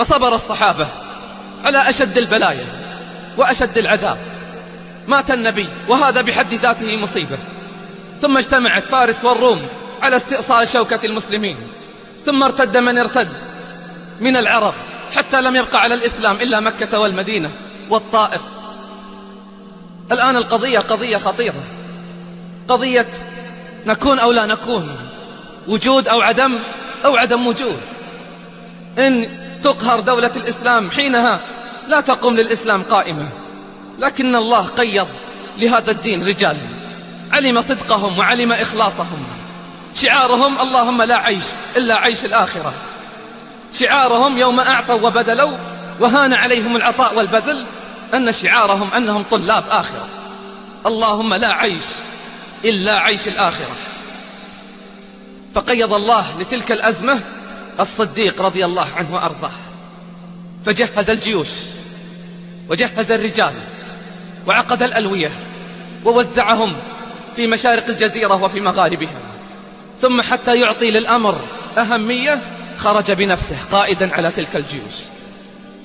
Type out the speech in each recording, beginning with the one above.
فصبر الصحابة على أشد البلايا وأشد العذاب. مات النبي وهذا بحد ذاته مصيبة. ثم اجتمعت فارس والروم على استئصال شوكة المسلمين. ثم ارتد من ارتد من العرب حتى لم يبقى على الإسلام إلا مكة والمدينة والطائف. الآن القضية قضية خطيرة. قضية نكون أو لا نكون وجود أو عدم أو عدم وجود. إن تقهر دولة الإسلام حينها لا تقوم للإسلام قائمة لكن الله قيض لهذا الدين رجال. علم صدقهم وعلم إخلاصهم. شعارهم اللهم لا عيش إلا عيش الآخرة. شعارهم يوم أعطوا وبذلوا وهان عليهم العطاء والبذل أن شعارهم أنهم طلاب آخرة. اللهم لا عيش إلا عيش الآخرة. فقيض الله لتلك الأزمة الصديق رضي الله عنه وأرضاه. فجهز الجيوش وجهز الرجال وعقد الألوية ووزعهم في مشارق الجزيرة وفي مغاربها. ثم حتى يعطي للأمر أهمية خرج بنفسه قائدا على تلك الجيوش.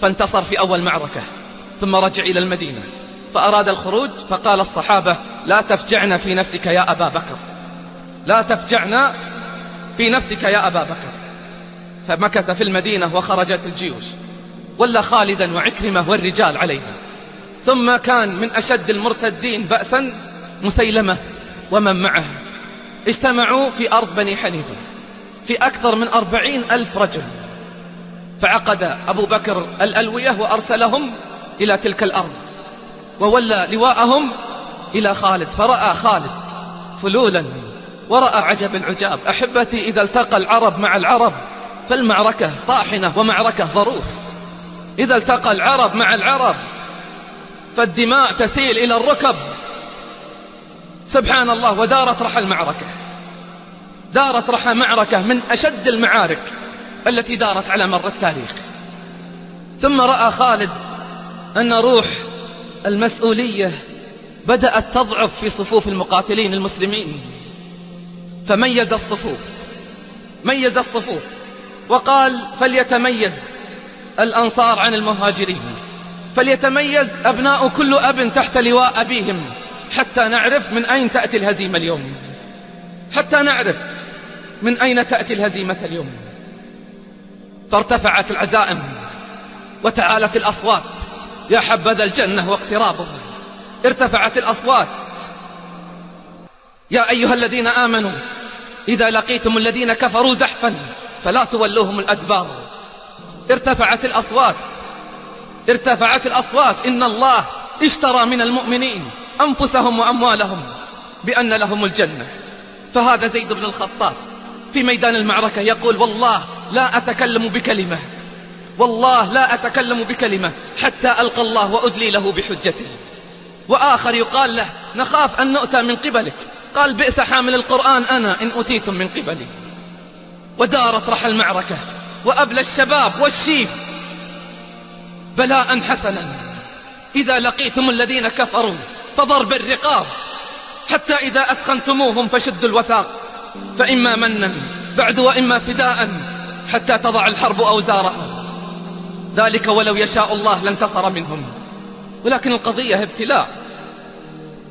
فانتصر في أول معركة ثم رجع إلى المدينة. فأراد الخروج فقال الصحابة لا تفجعنا في نفسك يا أبا بكر لا تفجعنا في نفسك يا أبا بكر. فمكث في المدينة وخرجت الجيوش ولا خالدا وعكرمة والرجال عليها ثم كان من أشد المرتدين بأسا مسيلمة ومن معه اجتمعوا في أرض بني حنيفة في أكثر من أربعين ألف رجل. فعقد أبو بكر الألوية وأرسلهم إلى تلك الأرض وولى لواءهم إلى خالد. فرأى خالد فلولا ورأى عجب العجاب أحبتي إذا التقى العرب مع العرب. فالمعركة طاحنة ومعركة ضروس. إذا التقى العرب مع العرب فالدماء تسيل إلى الركب. سبحان الله ودارت رحى المعركة. دارت رحى معركة من أشد المعارك التي دارت على مر التاريخ. ثم رأى خالد أن روح المسؤولية بدأت تضعف في صفوف المقاتلين المسلمين. فميز الصفوف ميز الصفوف. وقال فليتميز الأنصار عن المهاجرين. فليتميز أبناء كل أب تحت لواء أبيهم حتى نعرف من أين تأتي الهزيمة اليوم. حتى نعرف من أين تأتي الهزيمة اليوم. فارتفعت العزائم وتعالت الأصوات. يا حبذا الجنة واقترابه ارتفعت الأصوات. يا أيها الذين آمنوا إذا لقيتم الذين كفروا زحفا فلا تولوهم الأدبار. ارتفعت الأصوات. ارتفعت الأصوات. إن الله اشترى من المؤمنين أنفسهم وأموالهم بأن لهم الجنة. فهذا زيد بن الخطاب في ميدان المعركة يقول والله لا أتكلم بكلمة. والله لا أتكلم بكلمة حتى ألقى الله وأدلي له بحجته وآخر يقال له نخاف أن نؤتى من قبلك. قال بئس حامل القرآن أنا إن أتيتم من قبلي. ودارت رحى المعركة وأبلى الشباب والشيب. بلاء حسنا. إذا لقيتم الذين كفروا فضرب الرقاب حتى إذا أثخنتموهم فشدوا الوثاق. فإما منا بعد وإما فداء حتى تضع الحرب أوزارها ذلك ولو يشاء الله لانتصر منهم. ولكن القضية ابتلاء.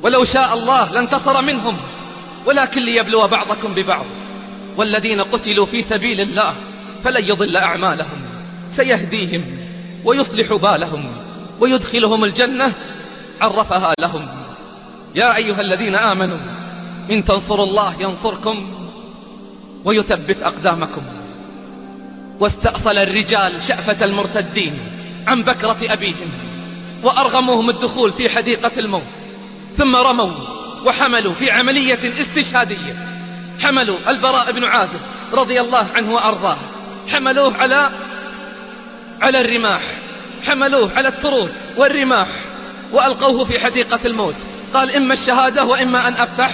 ولو شاء الله لانتصر منهم. ولكن ليبلو بعضكم ببعض. والذين قتلوا في سبيل الله فلن يضل أعمالهم. سيهديهم ويصلح بالهم ويدخلهم الجنة عرفها لهم. يا أيها الذين آمنوا إن تنصروا الله ينصركم ويثبت أقدامكم. واستأصل الرجال شأفة المرتدين عن بكرة أبيهم وأرغموهم الدخول في حديقة الموت. ثم رموا وحملوا في عملية استشهادية. حملوا البراء بن عازب رضي الله عنه وأرضاه. حملوه على على الرماح. حملوه على التروس والرماح وألقوه في حديقة الموت. قال إما الشهادة وإما أن أفتح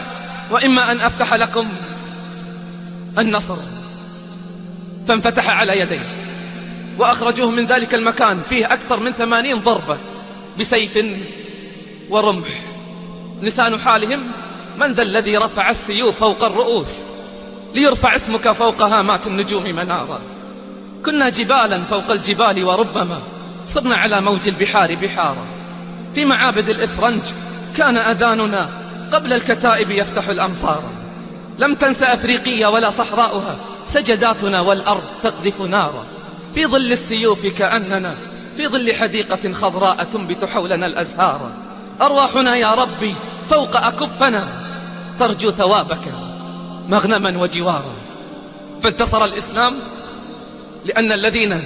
وإما أن أفتح لكم النصر. فانفتح على يديه. وأخرجوه من ذلك المكان فيه أكثر من ثمانين ضربة بسيف ورمح. لسان حالهم من ذا الذي رفع السيوف فوق الرؤوس ليرفع اسمك فوق هامات النجوم منارا؟ كنا جبالا فوق الجبال وربما صرنا على موج البحار بحارا. في معابد الإفرنج كان أذاننا قبل الكتائب يفتح الأمصار. لم تنس أفريقيا ولا صحراؤها سجداتنا والأرض تقذف نارا. في ظل السيوف كأننا في ظل حديقة خضراء تنبت حولنا الأزهار. أرواحنا يا ربي فوق أكفنا ترجو ثوابك مغنما وجوارا. فانتصر الإسلام لأن الذين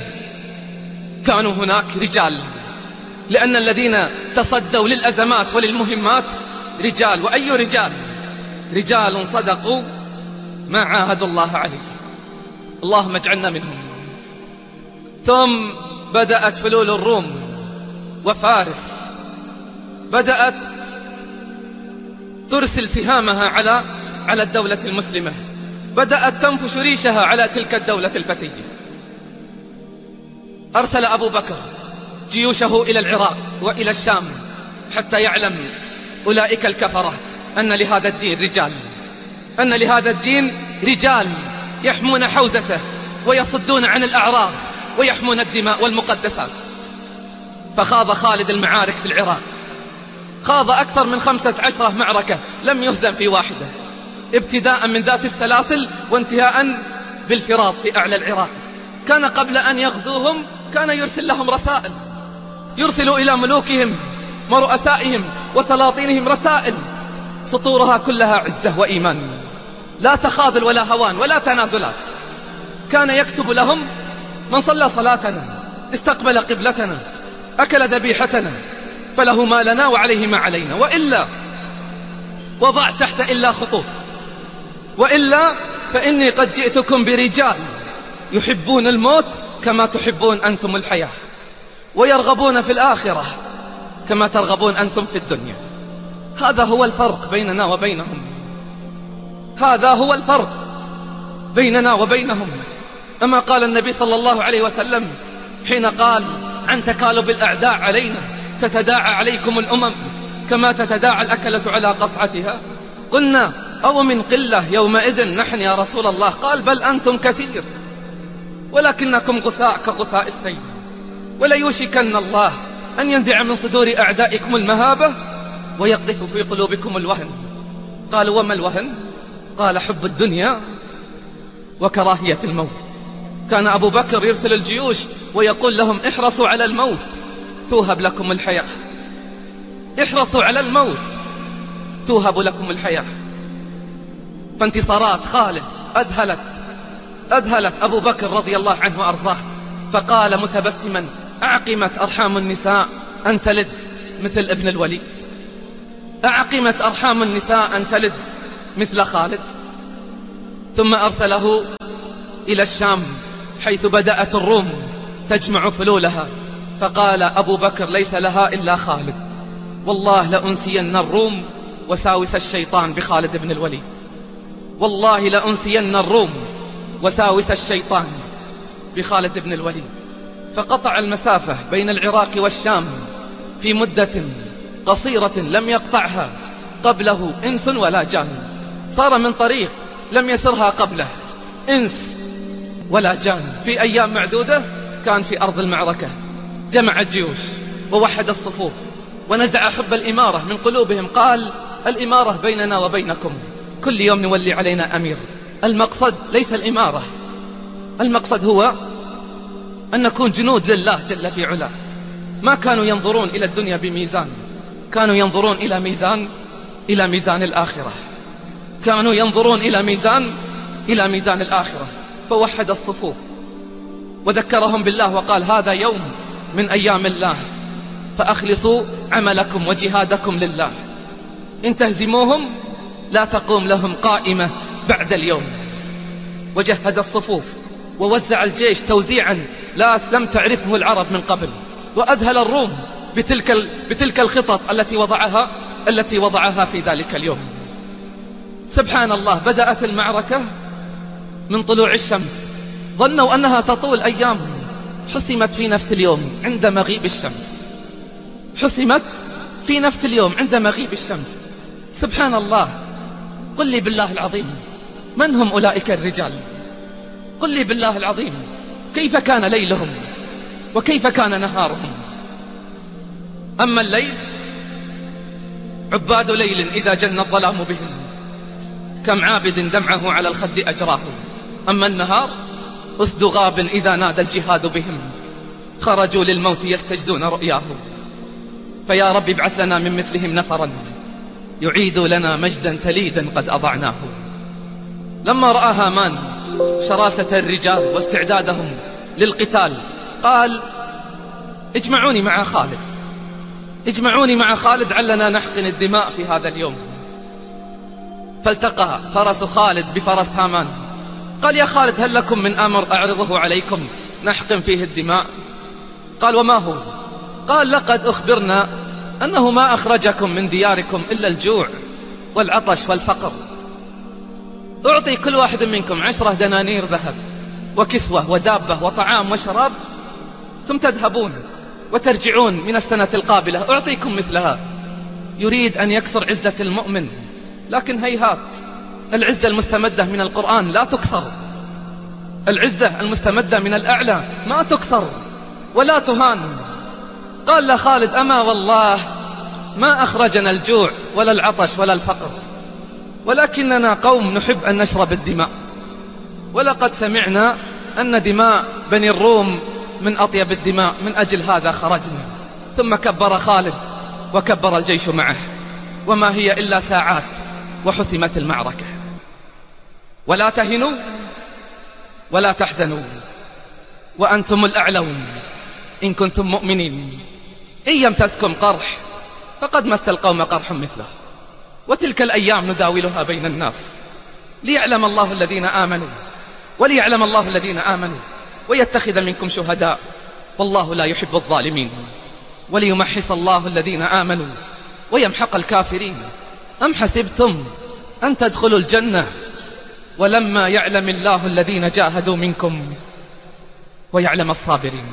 كانوا هناك رجال. لأن الذين تصدوا للأزمات وللمهمات رجال. وأي رجال؟ رجال صدقوا ما عاهدوا الله عليه. اللهم اجعلنا منهم. ثم بدأت فلول الروم وفارس. بدأت ترسل سهامها على على الدولة المسلمة. بدأت تنفش ريشها على تلك الدولة الفتية. أرسل أبو بكر جيوشه إلى العراق وإلى الشام حتى يعلم أولئك الكفرة أن لهذا الدين رجال. أن لهذا الدين رجال يحمون حوزته ويصدون عن الأعراض ويحمون الدماء والمقدسات. فخاض خالد المعارك في العراق. خاض أكثر من خمسة عشرة معركة لم يهزم في واحدة. ابتداء من ذات السلاسل وانتهاء بالفراط في أعلى العراق. كان قبل أن يغزوهم كان يرسل لهم رسائل. يرسل إلى ملوكهم ورؤسائهم وسلاطينهم رسائل. سطورها كلها عزة وإيمان. لا تخاذل ولا هوان ولا تنازلات. كان يكتب لهم من صلى صلاتنا استقبل قبلتنا أكل ذبيحتنا. فله ما لنا وعليه ما علينا. وإلا وضع تحت إلا خطوط. وإلا فإني قد جئتكم برجال يحبون الموت كما تحبون أنتم الحياة. ويرغبون في الآخرة كما ترغبون أنتم في الدنيا. هذا هو الفرق بيننا وبينهم. هذا هو الفرق بيننا وبينهم. أما قال النبي صلى الله عليه وسلم حين قال عن تكالب الأعداء علينا. تتداعى عليكم الأمم كما تتداعى الأكلة على قصعتها؟ قلنا أو من قلة يومئذ نحن يا رسول الله؟ قال بل أنتم كثير ولكنكم غثاء كغثاء السيل. وليوشكن الله أن ينزع من صدور أعدائكم المهابة ويقذف في قلوبكم الوهن. قالوا وما الوهن؟ قال حب الدنيا وكراهية الموت. كان أبو بكر يرسل الجيوش ويقول لهم احرصوا على الموت. توهب لكم الحياة. احرصوا على الموت. توهب لكم الحياة. فانتصارات خالد أذهلت. أذهلت أبو بكر رضي الله عنه وأرضاه. فقال متبسما أعقمت أرحام النساء أن تلد مثل ابن الوليد. أعقمت أرحام النساء أن تلد مثل خالد. ثم أرسله إلى الشام حيث بدأت الروم تجمع فلولها. فقال أبو بكر ليس لها إلا خالد. والله لأنسين الروم وساوس الشيطان بخالد بن الوليد. والله لأنسين الروم وساوس الشيطان بخالد بن الوليد. فقطع المسافة بين العراق والشام في مدة قصيرة لم يقطعها قبله إنس ولا جان. صار من طريق لم يسرها قبله إنس ولا جان. في أيام معدودة كان في أرض المعركة. جمع الجيوش ووحد الصفوف ونزع حب الإمارة من قلوبهم. قال الإمارة بيننا وبينكم كل يوم نولي علينا أمير. المقصد ليس الإمارة المقصد هو أن نكون جنود لله جل في علاه. ما كانوا ينظرون إلى الدنيا بميزان كانوا ينظرون إلى ميزان إلى ميزان الآخرة. كانوا ينظرون إلى ميزان إلى ميزان الآخرة. فوحد الصفوف وذكرهم بالله وقال هذا يوم من أيام الله. فأخلصوا عملكم وجهادكم لله. إن تهزموهم لا تقوم لهم قائمة بعد اليوم. وجهز الصفوف ووزع الجيش توزيعا لا لم تعرفه العرب من قبل. وأذهل الروم بتلك بتلك الخطط التي وضعها التي وضعها في ذلك اليوم. سبحان الله بدأت المعركة من طلوع الشمس. ظنوا أنها تطول أيام. حسمت في نفس اليوم عند مغيب الشمس. حسمت في نفس اليوم عند مغيب الشمس. سبحان الله. قل لي بالله العظيم من هم أولئك الرجال؟ قل لي بالله العظيم كيف كان ليلهم؟ وكيف كان نهارهم؟ أما الليل عباد ليل إذا جن الظلام بهم كم عابد دمعه على الخد أجراه. أما النهار أسد غاب إذا نادى الجهاد بهم. خرجوا للموت يستجدون رؤياه. فيا رب ابعث لنا من مثلهم نفرا. يعيد لنا مجدا تليدا قد أضعناه. لما رأى هامان شراسة الرجال واستعدادهم للقتال قال اجمعوني مع خالد. اجمعوني مع خالد علنا نحقن الدماء في هذا اليوم. فالتقى فرس خالد بفرس هامان. قال يا خالد هل لكم من أمر أعرضه عليكم؟ نحقن فيه الدماء. قال وما هو؟ قال لقد أخبرنا أنه ما أخرجكم من دياركم إلا الجوع والعطش والفقر. أعطي كل واحد منكم عشرة دنانير ذهب وكسوة ودابة وطعام وشراب ثم تذهبون وترجعون من السنة القابلة. أعطيكم مثلها. يريد أن يكسر عزة المؤمن لكن هيهات العزة المستمدة من القرآن لا تكسر. العزة المستمدة من الأعلى ما تكسر ولا تهان. قال لخالد أما والله ما أخرجنا الجوع ولا العطش ولا الفقر ولكننا قوم نحب أن نشرب الدماء. ولقد سمعنا أن دماء بني الروم من أطيب الدماء من أجل هذا خرجنا. ثم كبر خالد وكبر الجيش معه وما هي إلا ساعات وحسمت المعركة. ولا تهنوا ولا تحزنوا وأنتم الأعلون إن كنتم مؤمنين إن يمسسكم قرح فقد مس القوم قرح مثله وتلك الأيام نداولها بين الناس ليعلم الله الذين آمنوا وليعلم الله الذين آمنوا ويتخذ منكم شهداء والله لا يحب الظالمين وليمحص الله الذين آمنوا ويمحق الكافرين أم حسبتم أن تدخلوا الجنة ولما يعلم الله الذين جاهدوا منكم ويعلم الصابرين.